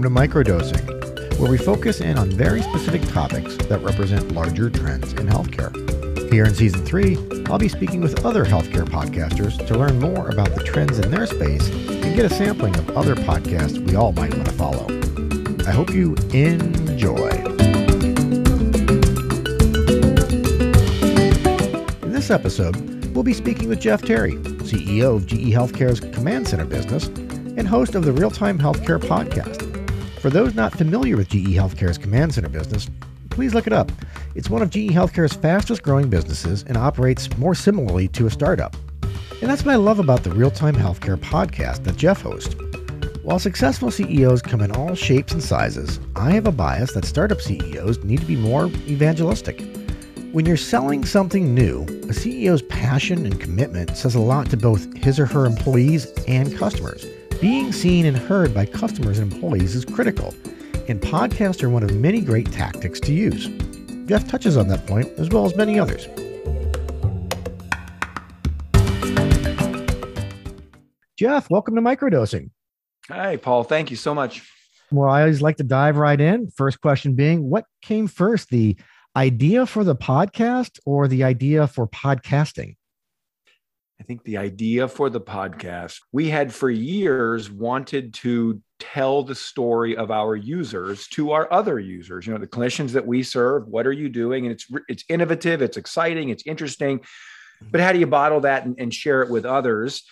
welcome to Microdosing, where we focus in on very specific topics that represent larger trends in healthcare. Here in season three, I'll be speaking with other healthcare podcasters to learn more about the trends in their space and get a sampling of other podcasts we all might want to follow. I hope you enjoy. In this episode, we'll be speaking with Jeff Terry, CEO of GE Healthcare's Command Center business and host of the Real Time Healthcare podcast. For those not familiar with GE Healthcare's Command Center business, please look it up. It's one of GE Healthcare's fastest growing businesses and operates more similarly to a startup. And that's what I love about the Real Time Healthcare podcast that Jeff hosts. While successful CEOs come in all shapes and sizes, I have a bias that startup CEOs need to be more evangelistic. When you're selling something new, a CEO's passion and commitment says a lot to both his or her employees and customers. Being seen and heard by customers and employees is critical, and podcasts are one of many great tactics to use. Jeff touches on that point as well as many others. Jeff, welcome to Microdosing. Hi, Paul. Thank you so much. Well, I always like to dive right in. First question being what came first, the idea for the podcast or the idea for podcasting? I think the idea for the podcast, we had for years wanted to tell the story of our users to our other users, you know, the clinicians that we serve. What are you doing? And it's it's innovative, it's exciting, it's interesting. But how do you bottle that and, and share it with others?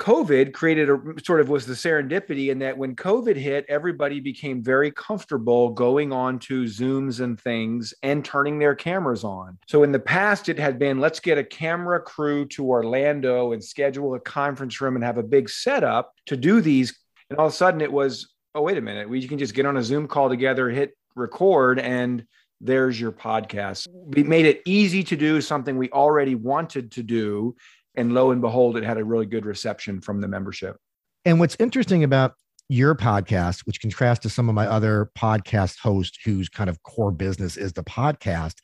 COVID created a sort of was the serendipity in that when COVID hit, everybody became very comfortable going on to Zooms and things and turning their cameras on. So in the past, it had been let's get a camera crew to Orlando and schedule a conference room and have a big setup to do these. And all of a sudden, it was oh, wait a minute, we can just get on a Zoom call together, hit record, and there's your podcast. We made it easy to do something we already wanted to do and lo and behold, it had a really good reception from the membership. And what's interesting about your podcast, which contrasts to some of my other podcast hosts whose kind of core business is the podcast,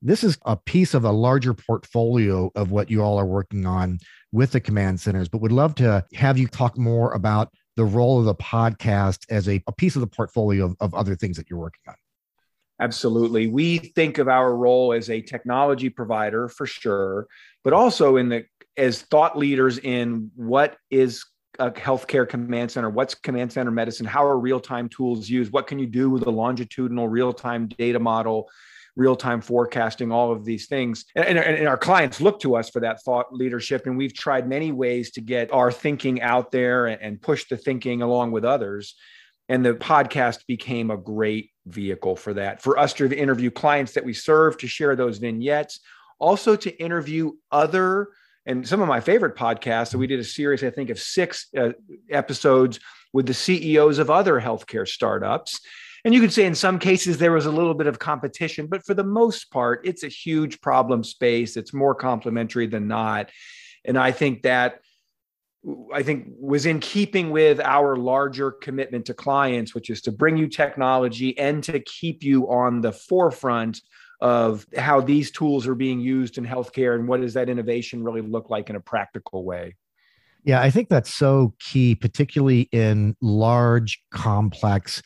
this is a piece of a larger portfolio of what you all are working on with the command centers. But would love to have you talk more about the role of the podcast as a, a piece of the portfolio of, of other things that you're working on. Absolutely. We think of our role as a technology provider for sure, but also in the as thought leaders in what is a healthcare command center, what's command center medicine, how are real-time tools used, what can you do with a longitudinal real-time data model, real-time forecasting, all of these things. And, and, and, our clients look to us for that thought leadership. And we've tried many ways to get our thinking out there and, and push the thinking along with others. And the podcast became a great vehicle for that, for us to interview clients that we serve, to share those vignettes, also to interview other and some of my favorite podcasts. So we did a series, I think, of six uh, episodes with the CEOs of other healthcare startups. And you could say in some cases there was a little bit of competition, but for the most part, it's a huge problem space. It's more complementary than not. And I think that I think was in keeping with our larger commitment to clients, which is to bring you technology and to keep you on the forefront of how these tools are being used in healthcare and what does that innovation really look like in a practical way. Yeah, I think that's so key, particularly in large, complex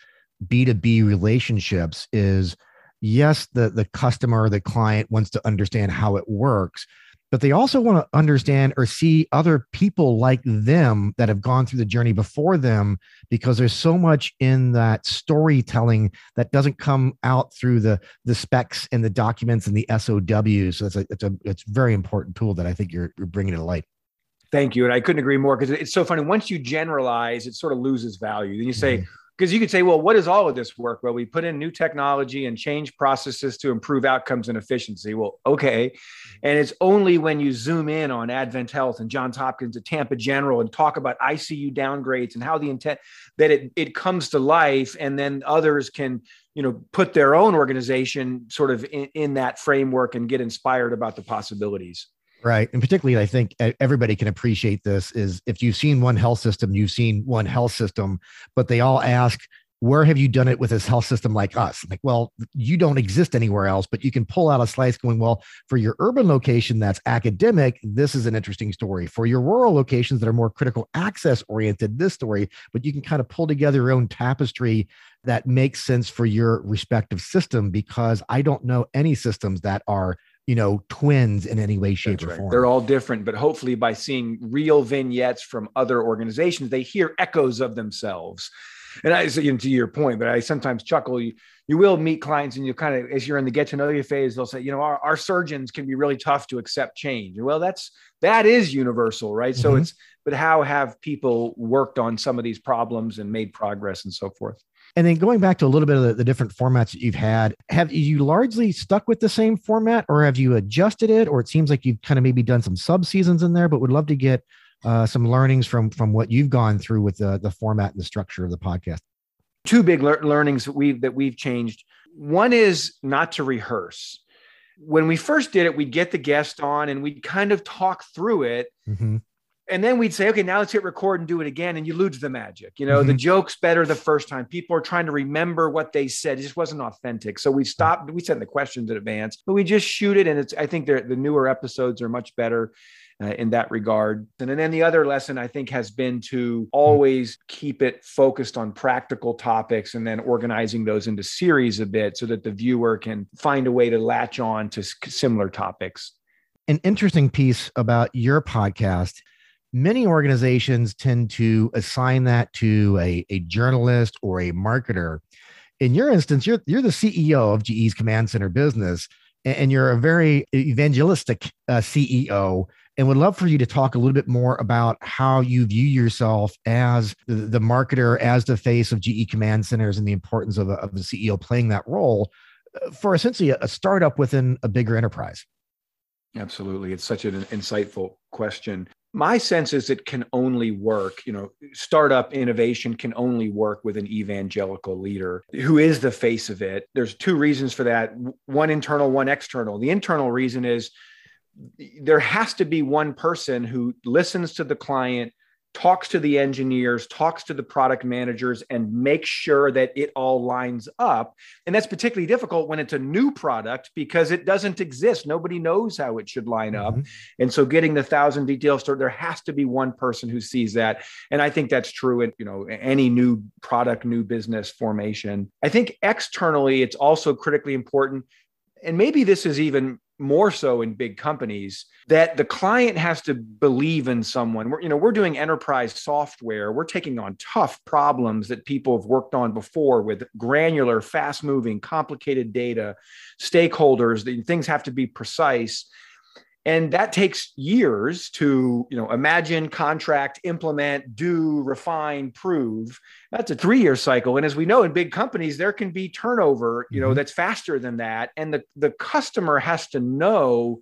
B2B relationships is yes, the, the customer, the client wants to understand how it works, but they also want to understand or see other people like them that have gone through the journey before them because there's so much in that storytelling that doesn't come out through the the specs and the documents and the SOWs. So it's a it's a it's a very important tool that I think you're, you're bringing to light. Thank you, and I couldn't agree more because it's so funny. Once you generalize, it sort of loses value. Then you say, mm-hmm because you could say, well, what is all of this work? Well, we put in new technology and change processes to improve outcomes and efficiency. Well, okay. And it's only when you zoom in on Advent Health and Johns Hopkins and Tampa General and talk about ICU downgrades and how the intent that it, it comes to life. And then others can, you know, put their own organization sort of in, in that framework and get inspired about the possibilities. Right. And particularly, I think everybody can appreciate this is if you've seen one health system, you've seen one health system, but they all ask, where have you done it with this health system like us? Like, well, you don't exist anywhere else, but you can pull out a slice going, well, for your urban location that's academic, this is an interesting story. For your rural locations that are more critical access oriented, this story, but you can kind of pull together your own tapestry that makes sense for your respective system because I don't know any systems that are you know twins in any way shape or form they're all different but hopefully by seeing real vignettes from other organizations they hear echoes of themselves and I say to your point, but I sometimes chuckle. You, you will meet clients and you kind of, as you're in the get to know you phase, they'll say, you know, our, our surgeons can be really tough to accept change. Well, that's, that is universal, right? Mm-hmm. So it's, but how have people worked on some of these problems and made progress and so forth? And then going back to a little bit of the, the, different formats that you've had, have you largely stuck with the same format or have you adjusted it? Or it seems like you've kind of maybe done some sub seasons in there, but would love to get uh, some learnings from from what you've gone through with the the format and the structure of the podcast. Two big le- learnings that we've that we've changed. One is not to rehearse. When we first did it, we'd get the guest on and we'd kind of talk through it. Mm-hmm. And then we'd say, okay, now let's hit record and do it again. And you lose the magic. You know, mm-hmm. the joke's better the first time. People are trying to remember what they said. It just wasn't authentic. So we stopped, we sent the questions in advance, but we just shoot it. And it's, I think the newer episodes are much better uh, in that regard. And, and then the other lesson I think has been to always keep it focused on practical topics and then organizing those into series a bit so that the viewer can find a way to latch on to similar topics. An interesting piece about your podcast many organizations tend to assign that to a, a journalist or a marketer. In your instance, you're, you're the CEO of GE's Command Center business, and you're a very evangelistic uh, CEO and would love for you to talk a little bit more about how you view yourself as the, marketer, as the face of GE Command Centers, and the importance of, a, of the CEO playing that role uh, for essentially a, a startup within a bigger enterprise. Absolutely. It's such an insightful question. My sense is it can only work, you know, startup innovation can only work with an evangelical leader who is the face of it. There's two reasons for that one internal, one external. The internal reason is there has to be one person who listens to the client talks to the engineers talks to the product managers and makes sure that it all lines up. And that's particularly difficult when it's a new product because it doesn't exist. Nobody knows how it should line up. Mm-hmm. and so getting the thousand details there has to be one person who sees that. And i think that's true in you know any new product new business formation. I think externally it's also critically important. And maybe this is even more so in big companies that the client has to believe in someone. We're you know we're doing enterprise software. We're taking on tough problems that people have worked on before with granular fast moving complicated data stakeholders things have to be precise and that takes years to you know imagine contract implement do refine prove. That's a three year cycle. And as we know in big companies there can be turnover you know mm-hmm. that's faster than that. And the the customer has to know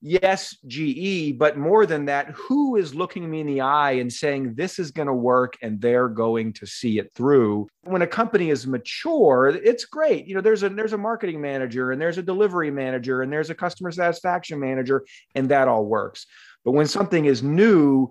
yes, GE, but more than that, who is looking me in the eye and saying this is going to work and they're going to see it through? When a company is mature, it's great. You know, there's a there's a marketing manager and there's a delivery manager and there's a customer satisfaction manager and that all works. But when something is new,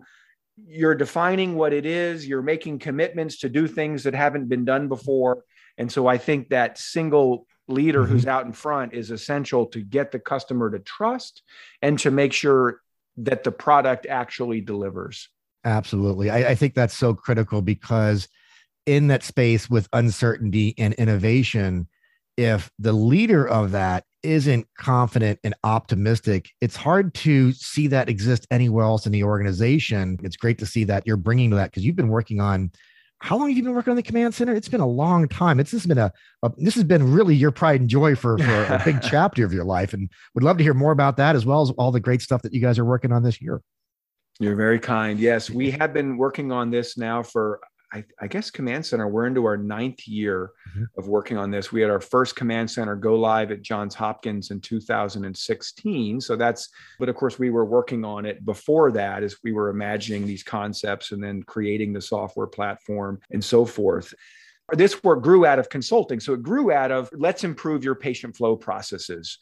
you're defining what it is, you're making commitments to do things that haven't been done before. And so I think that single leader mm-hmm. who's out in front is essential to get the customer to trust and to make sure that the product actually delivers. Absolutely. I, I, think that's so critical because in that space with uncertainty and innovation, if the leader of that isn't confident and optimistic, it's hard to see that exist anywhere else in the organization. It's great to see that you're bringing to that because you've been working on how long have you been working on the command center? It's been a long time. It's this has been a, a, this has been really your pride and joy for, for a big chapter of your life, and would love to hear more about that as well as all the great stuff that you guys are working on this year. You're very kind. Yes, we have been working on this now for I, I, guess Command Center, we're into our ninth year mm-hmm. of working on this. We had our first Command Center go live at Johns Hopkins in 2016. So that's, but of course, we were working on it before that as we were imagining these concepts and then creating the software platform and so forth. This work grew out of consulting. So it grew out of let's improve your patient flow processes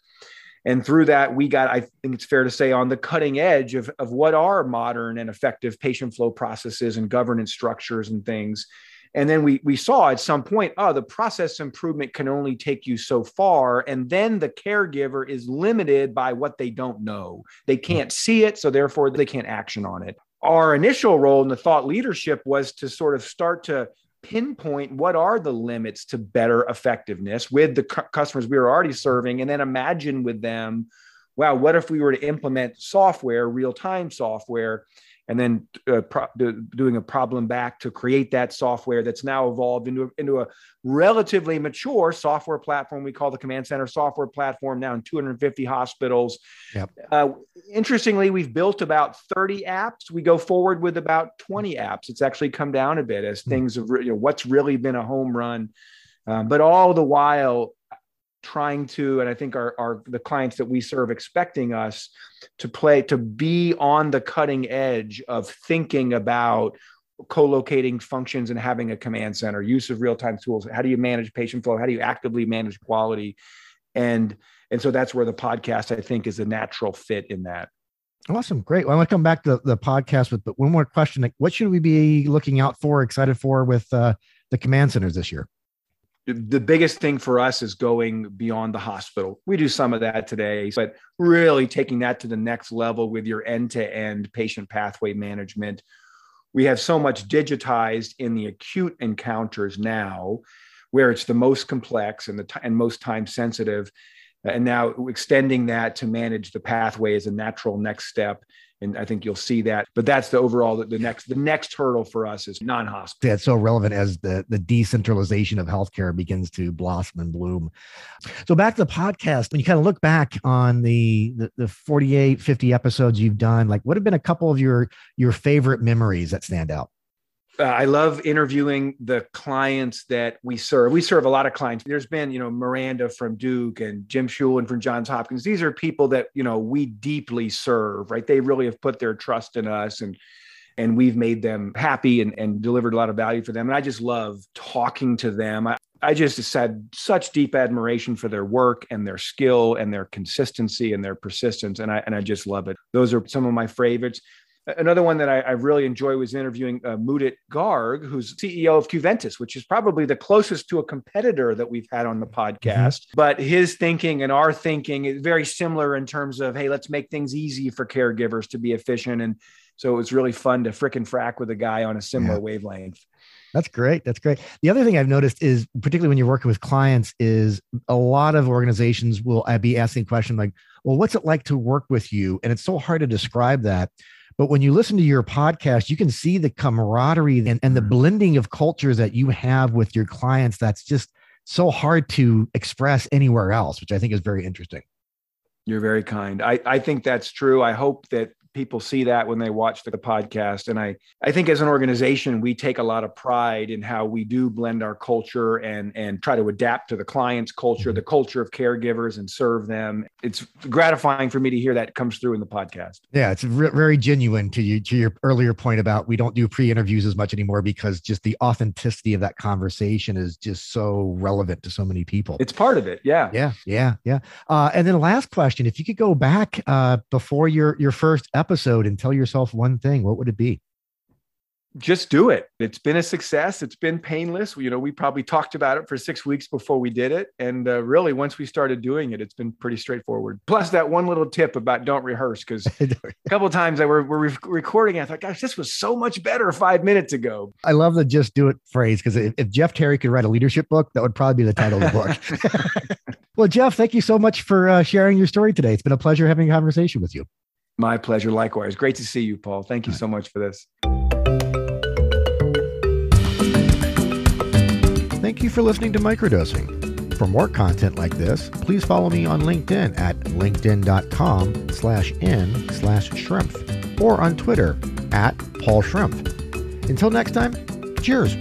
and through that we got i think it's fair to say on the cutting edge of, of what are modern and effective patient flow processes and governance structures and things. And then we we saw at some point oh the process improvement can only take you so far. And then the caregiver is limited by what they don't know. They can't see it so therefore they can't action on it. Our initial role in the thought leadership was to sort of start to pinpoint what are the limits to better effectiveness with the cu- customers we are already serving and then imagine with them wow what if we were to implement software real-time software and then uh, pro- doing a problem back to create that software that's now evolved into, into a relatively mature software platform. We call the command center software platform now in 250 hospitals. Yep. Uh, interestingly we've built about 30 apps. We go forward with about 20 apps. It's actually come down a bit as mm-hmm. things have you know, what's really been a home run. Um, but all the while trying to and i think our, our the clients that we serve expecting us to play to be on the cutting edge of thinking about co-locating functions and having a command center use of real-time tools. How do you manage patient flow? How do you actively manage quality? And and so that's where the podcast i think is a natural fit in that. Awesome. Great. Well, i want to come back to the, podcast with but one more question. Like what should we be looking out for excited for with uh, the command centers this year the biggest thing for us is going beyond the hospital. We do some of that today, but really taking that to the next level with your end to end patient pathway management. We have so much digitized in the acute encounters now, where it's the most complex and the t- and most time sensitive. And now extending that to manage the pathway is a natural next step and I think you'll see that. But that's the overall the next the next hurdle for us is non-hospital. That's so relevant as the the decentralization of healthcare begins to blossom and bloom. So back to the podcast, when you kind of look back on the the, the 48, 50 episodes you've done, like what have been a couple of your your favorite memories that stand out? Uh, I love interviewing the clients that we serve. We serve a lot of clients. There's been, you know, Miranda from Duke and Jim Scheulen from Johns Hopkins. These are people that, you know, we deeply serve, right? They really have put their trust in us and and we've made them happy and, and delivered a lot of value for them. And I just love talking to them. I, I just had such deep admiration for their work and their skill and their consistency and their persistence. And I, and I just love it. Those are some of my favorites. Another one that I, I really enjoy was interviewing uh, Mudit Garg, who's CEO of Qventus, which is probably the closest to a competitor that we've had on the mm-hmm. podcast. Mm-hmm. But his thinking and our thinking is very similar in terms of, hey, let's make things easy for caregivers to be efficient. And so it was really fun to frickin' frack with a guy on a similar yeah. wavelength. That's great. That's great. The other thing I've noticed is, particularly when you're working with clients, is a lot of organizations will uh, be asking questions like, well, what's it like to work with you? And it's so hard to describe that. But when you listen to your podcast, you can see the camaraderie and, and the mm-hmm. blending of cultures that you have with your clients. That's just so hard to express anywhere else, which I think is very interesting. You're very kind. I, I think that's true. I hope that people see that when they watch the podcast and i i think as an organization we take a lot of pride in how we do blend our culture and and try to adapt to the client's culture the culture of caregivers and serve them it's gratifying for me to hear that comes through in the podcast. Yeah it's re- very genuine to you to your earlier point about we don't do pre-interviews as much anymore because just the authenticity of that conversation is just so relevant to so many people. It's part of it yeah. Yeah yeah yeah. Uh, and then last question if you could go back uh, before your your first episode episode and tell yourself one thing, what would it be? Just do it. It's been a success. It's been painless. You know, we probably talked about it for six weeks before we did it. And uh, really, once we started doing it, it's been pretty straightforward. Plus, that one little tip about don't rehearse, because a couple times I were, were re- recording, I thought, gosh, this was so much better five minutes ago. I love the just do it phrase, because if, if Jeff Terry could write a leadership book, that would probably be the title of the book. well, Jeff, thank you so much for uh, sharing your story today. It's been a pleasure having a conversation with you. My pleasure. Likewise. Great to see you, Paul. Thank you so much for this. Thank you for listening to Microdosing. For more content like this, please follow me on LinkedIn at linkedin.com slash in slash shrimp or on Twitter at Paul Shrimp. Until next time, cheers.